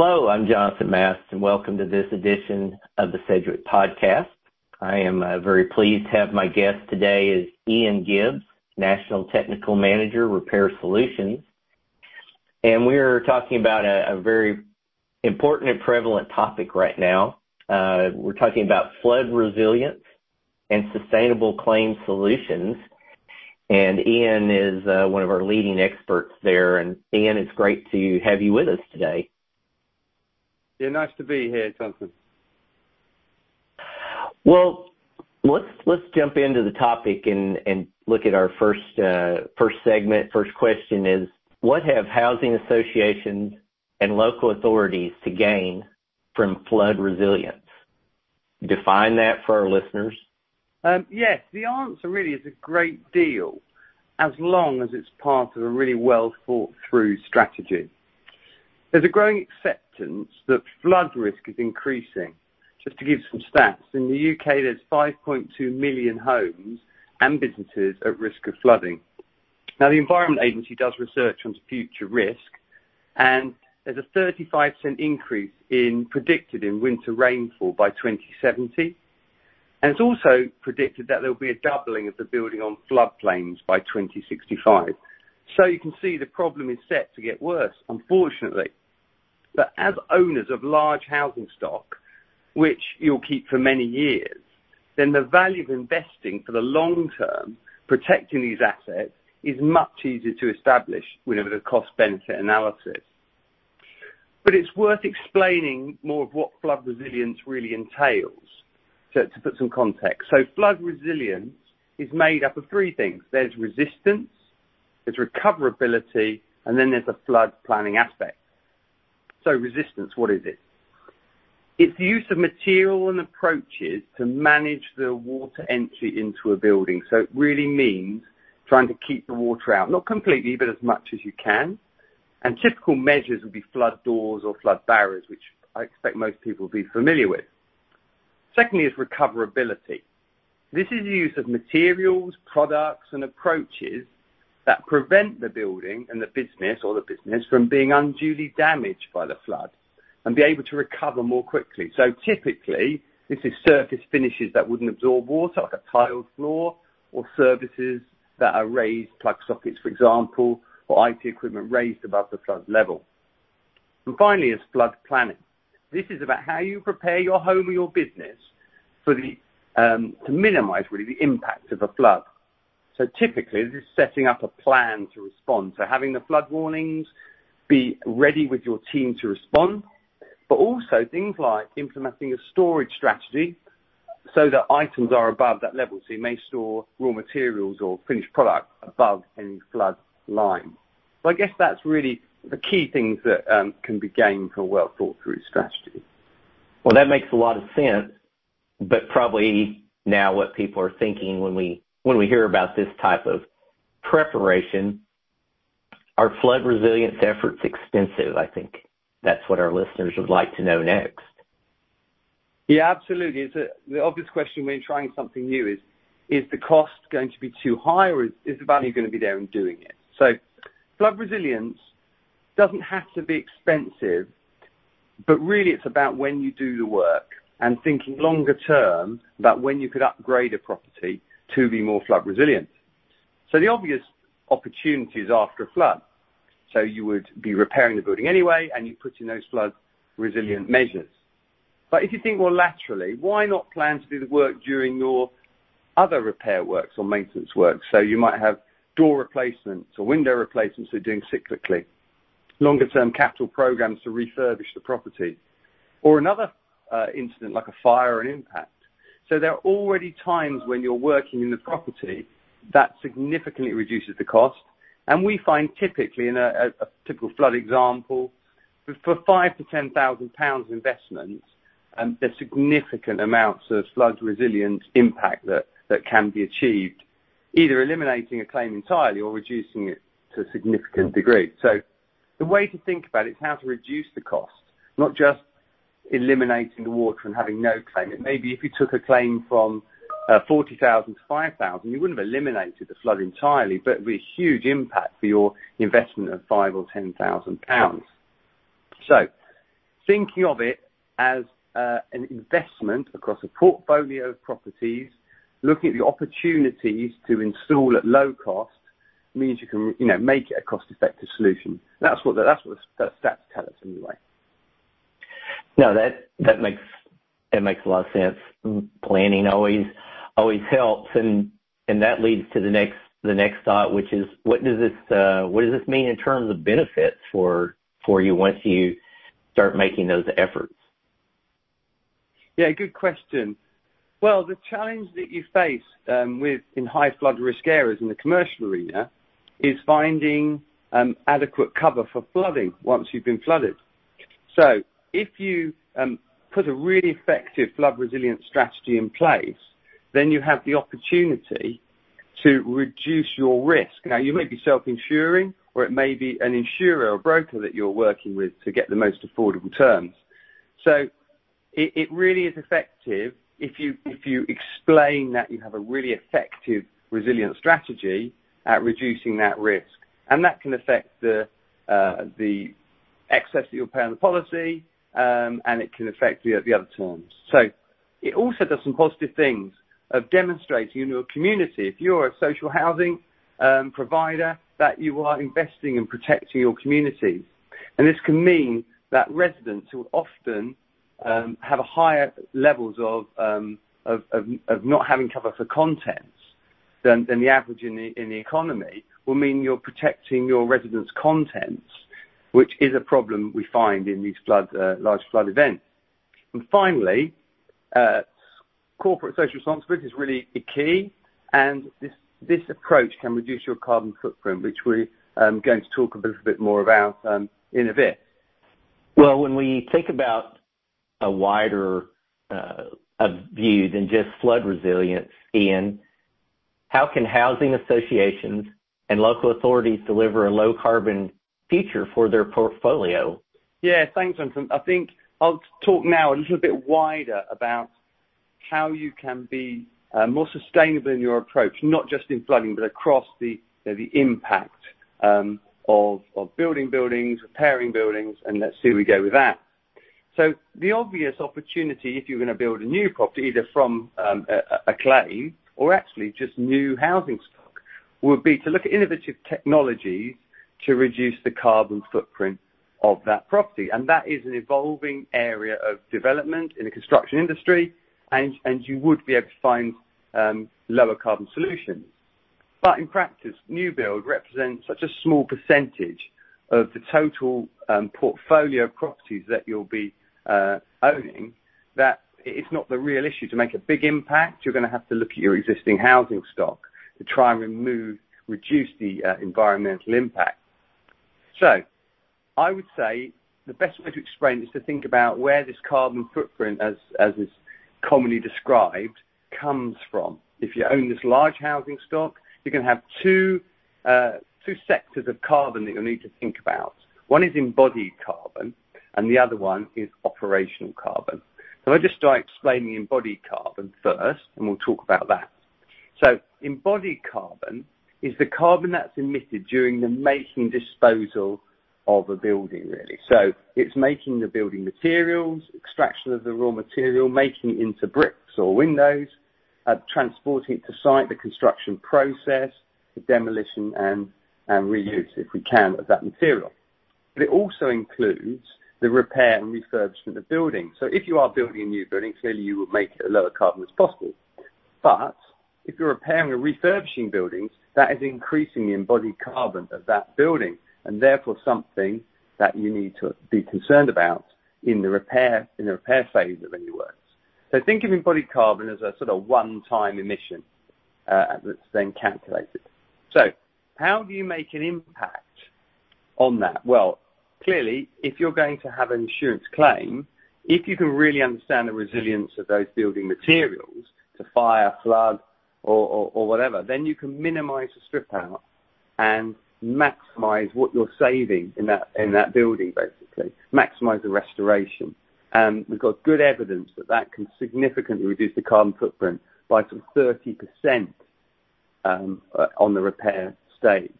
Hello, I'm Jonathan Mast, and welcome to this edition of the Sedgwick Podcast. I am uh, very pleased to have my guest today is Ian Gibbs, National Technical Manager, Repair Solutions. And we're talking about a, a very important and prevalent topic right now. Uh, we're talking about flood resilience and sustainable claim solutions. And Ian is uh, one of our leading experts there. And Ian, it's great to have you with us today. Yeah, nice to be here, Jonathan. Well, let's let's jump into the topic and and look at our first uh, first segment. First question is: What have housing associations and local authorities to gain from flood resilience? Define that for our listeners. Um, yes, the answer really is a great deal, as long as it's part of a really well thought through strategy. There's a growing acceptance that flood risk is increasing. Just to give some stats, in the U.K., there's 5.2 million homes and businesses at risk of flooding. Now, the Environment Agency does research on future risk, and there's a 35% increase in predicted in winter rainfall by 2070. And it's also predicted that there will be a doubling of the building on floodplains by 2065. So you can see the problem is set to get worse, unfortunately. But as owners of large housing stock, which you'll keep for many years, then the value of investing for the long term, protecting these assets, is much easier to establish with a cost benefit analysis. But it's worth explaining more of what flood resilience really entails to, to put some context. So flood resilience is made up of three things. There's resistance, there's recoverability, and then there's a flood planning aspect. So resistance, what is it? It's the use of material and approaches to manage the water entry into a building. So it really means trying to keep the water out, not completely, but as much as you can. And typical measures would be flood doors or flood barriers, which I expect most people will be familiar with. Secondly is recoverability. This is the use of materials, products, and approaches that prevent the building and the business or the business from being unduly damaged by the flood and be able to recover more quickly. So typically, this is surface finishes that wouldn't absorb water, like a tiled floor, or services that are raised, plug sockets, for example, or IT equipment raised above the flood level. And finally is flood planning. This is about how you prepare your home or your business for the um, to minimize really the impact of a flood. So typically, this is setting up a plan to respond. So having the flood warnings, be ready with your team to respond, but also things like implementing a storage strategy so that items are above that level. So you may store raw materials or finished product above any flood line. So I guess that's really the key things that um, can be gained from a well thought through strategy. Well, that makes a lot of sense, but probably now what people are thinking when we when we hear about this type of preparation, are flood resilience efforts extensive? I think that's what our listeners would like to know next. Yeah, absolutely. It's the obvious question when trying something new is, is the cost going to be too high or is, is the value going to be there in doing it? So flood resilience doesn't have to be expensive, but really it's about when you do the work and thinking longer term about when you could upgrade a property to be more flood resilient. So the obvious opportunity is after a flood. So you would be repairing the building anyway, and you put in those flood resilient measures. But if you think more laterally, why not plan to do the work during your other repair works or maintenance works? So you might have door replacements or window replacements you're doing cyclically, longer term capital programs to refurbish the property, or another uh, incident like a fire or an impact. So there are already times when you're working in the property that significantly reduces the cost. And we find typically in a, typical flood example, for five to ten thousand pounds investment, um, there's significant amounts of flood resilient impact that, that can be achieved, either eliminating a claim entirely or reducing it to a significant degree. So the way to think about it is how to reduce the cost, not just eliminating the water and having no claim. It may be if you took a claim from uh, 40,000 to 5,000, you wouldn't have eliminated the flood entirely, but it would be a huge impact for your investment of five or 10,000 pounds. So thinking of it as an investment across a portfolio of properties, looking at the opportunities to install at low cost means you can, you know, make it a cost-effective solution. That's what that's what the stats tell us anyway. No, that makes a lot of sense. Planning always helps. And that leads to the next thought, which is what does this uh, mean in terms of benefits for you once you start making those efforts? Yeah, good question. Well, the challenge that you face um, in high flood risk areas in the commercial arena is finding um, adequate cover for flooding once you've been flooded. If you um, put a really effective flood resilience strategy in place, then you have the opportunity to reduce your risk. Now, you may be self-insuring, or it may be an insurer or broker that you're working with to get the most affordable terms. So it really is effective if you explain that you have a really effective resilience strategy at reducing that risk. And that can affect the uh, excess that you'll pay on the policy, Um, and it can affect the other terms. So it also does some positive things of demonstrating in your community, if you're a social housing um, provider, that you are investing in protecting your communities. And this can mean that residents who often um, have higher levels of um of not having cover for contents than the average in the economy will mean you're protecting your residents' contents, which is a problem we find in these uh, large flood events. And finally, uh, corporate social responsibility is really a key, and this this approach can reduce your carbon footprint, which we're um, going to talk a little bit more about um, in a bit. Well, when we think about a wider uh, view than just flood resilience, Ian, how can housing associations and local authorities deliver a low carbon future for their portfolio? Yeah. Thanks, Jonathan. I think I'll talk now a little bit wider about how you can be uh, more sustainable in your approach, not just in flooding, but across the impact um, of building buildings, repairing buildings, and let's see where we go with that. So the obvious opportunity, if you're gonna build a new property, either from um, a claim or actually just new housing stock, would be to look at innovative technologies to reduce the carbon footprint of that property. And that is an evolving area of development in the construction industry, and you would be able to find um, lower carbon solutions. But in practice, new build represents such a small percentage of the total um, portfolio of properties that you'll be uh, owning, that it's not the real issue. To make a big impact, you're gonna have to look at your existing housing stock to try and reduce the uh, environmental impact. I would say the best way to explain is to think about where this carbon footprint, as is commonly described, comes from. If you own this large housing stock, you're gonna have uh, two sectors of carbon that you'll need to think about. One is embodied carbon, and the other one is operational carbon. So, I'll just start explaining embodied carbon first, and we'll talk about that. So embodied carbon is the carbon that's emitted during the making disposal of a building, really. So it's making the building materials, extraction of the raw material, making it into bricks or windows, uh, transporting it to site, the construction process, the demolition and reuse, if we can, of that material. But it also includes the repair and refurbishment of buildings. So if you are building a new building, clearly you would make it as low carbon as possible. But if you're repairing or refurbishing buildings, that is increasing the embodied carbon of that building, and therefore something that you need to be concerned about in the repair in the repair phase of any works. So think of embodied carbon as a sort of one-time emission uh, that's then calculated. So how do you make an impact on that? Well, clearly, if you're going to have an insurance claim, if you can really understand the resilience of those building materials to fire, flood or whatever, then you can minimize the strip out and maximize what you're saving in that in that building, basically. Maximize the restoration. And we've got good evidence that that can significantly reduce the carbon footprint by some 30% um, uh, on the repair stage.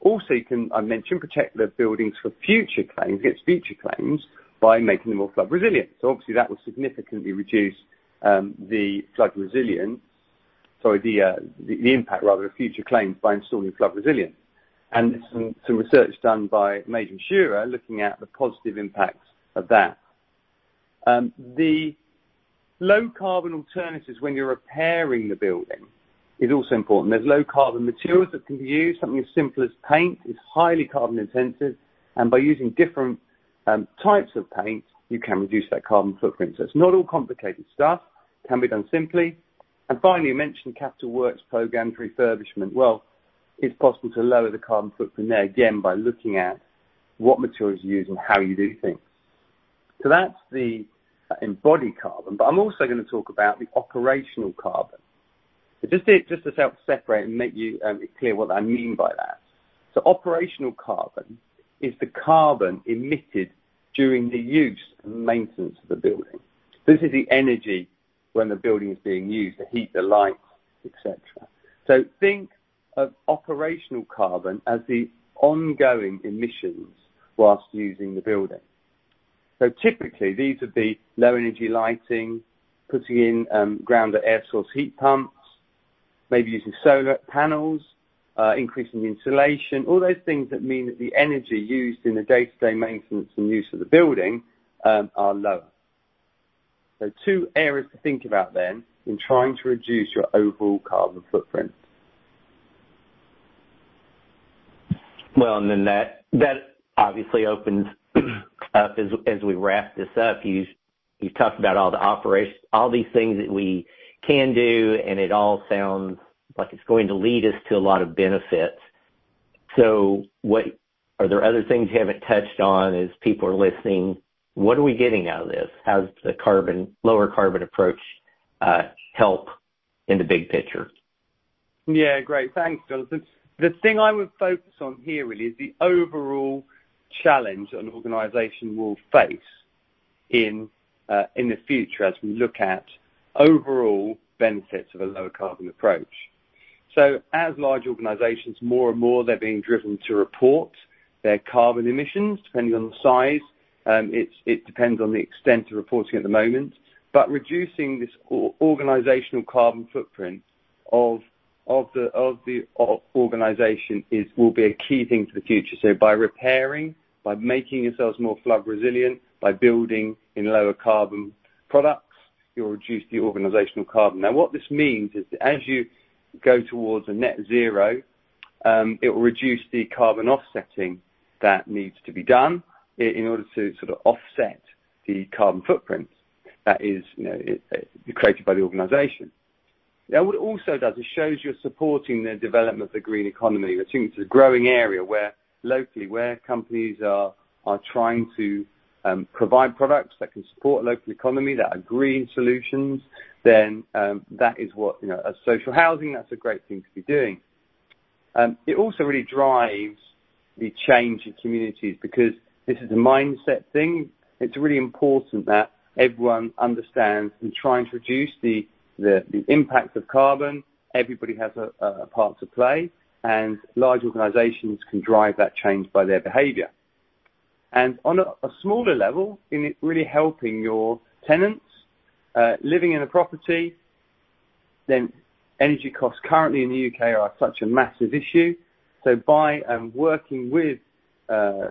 Also, you can, I mentioned, protect the buildings for future claims, against future claims, by making them more flood resilient. So obviously that will significantly reduce um, the flood resilience, sorry, uh, the the impact rather of future claims by installing flood resilience. And some research done by major insurer looking at the positive impacts of that. Um, the low carbon alternatives when you're repairing the building is also important. There's low carbon materials that can be used. Something as simple as paint is highly carbon intensive, and by using different um, types of paint, you can reduce that carbon footprint. So it's not all complicated stuff. Can be done simply. And finally, you mentioned capital works programs refurbishment. Well, it's possible to lower the carbon footprint there, again, by looking at what materials you use and how you do things. So that's the embodied carbon, but I'm also going to talk about the operational carbon. Just to help separate and make you um, clear what I mean by that. So operational carbon is the carbon emitted during the use and maintenance of the building. This is the energy when the building is being used, the heat, the lights, et cetera. Think of operational carbon as the ongoing emissions whilst using the building. So typically, these would be low energy lighting, putting in um, ground or air source heat pumps, maybe using solar panels, uh, increasing the insulation, all those things that mean that the energy used in the day-to-day maintenance and use of the building um, are lower. Two areas to think about then in trying to reduce your overall carbon footprint. Well, and then that obviously opens up as we wrap this up. You've talked about all the operations all these things that we can do, and it all sounds like it's going to lead us to a lot of benefits. Are there other things you haven't touched on as people are listening? What are we getting out of this? How does the lower carbon approach uh, help in the big picture? Yeah, great. Thanks, Jonathan. The thing I would focus on here really is the overall challenge an organization will face in uh, in the future as we look at overall benefits of a lower carbon approach. So as large organizations, more and more, they're being driven to report their carbon emissions, depending on the size. Um, it depends on the extent of reporting at the moment. But reducing this organizational carbon footprint of the organization will be a key thing for the future. So by repairing, by making yourselves more flood resilient, by building in lower carbon products, you'll reduce the organizational carbon. Now what this means is that as you go towards a net zero, um, it will reduce the carbon offsetting that needs to be done in order to sort of offset the carbon footprint that is created by the organization. Now what it also does, it shows you're supporting the development of the green economy. I think it's a growing area where locally, where companies are trying to um, provide products that can support local economy, that are green solutions, then um, that is what, you know, as social housing, that's a great thing to be doing. Um, it also really drives the change in communities because this is a mindset thing. It's really important that everyone understands and trying to reduce the impact of carbon. Everybody has a part to play, and large organizations can drive that change by their behavior. And on a smaller level, in really helping your tenants uh, living in a property, then energy costs currently in the U.K. are such a massive issue. So by and working with uh,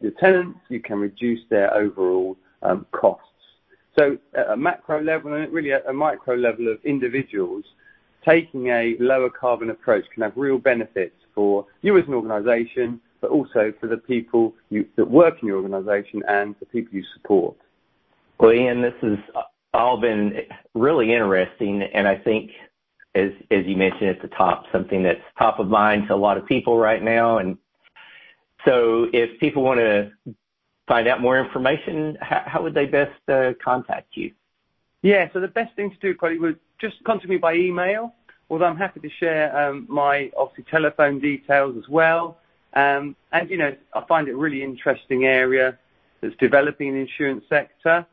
your tenants, you can reduce their overall um, costs. So at a macro level and really at a micro level of individuals, taking a lower carbon approach can have real benefits for you as an organization, but also for the people that work in your organization and the people you support. Well, Ian, this has all been really interesting, and I think as you mentioned at the top, something that's top of mind to a lot of people right now. So if people want to find out more information, how would they best uh, contact you? Yeah. So the best thing to do probably would just contact me by email, although I'm happy to share um, my, obviously, telephone details as well. Um and you know, I find it a really interesting area that's developing in the insurance sector,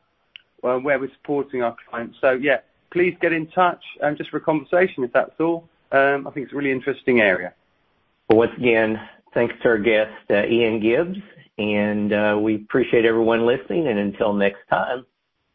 where we're supporting our clients. So yeah, please get in touch um, just for a conversation, if that's all. Um, I think it's a really interesting area. Once again, thanks to our guest, Ian Gibbs, and uh, we appreciate everyone listening. And until next time,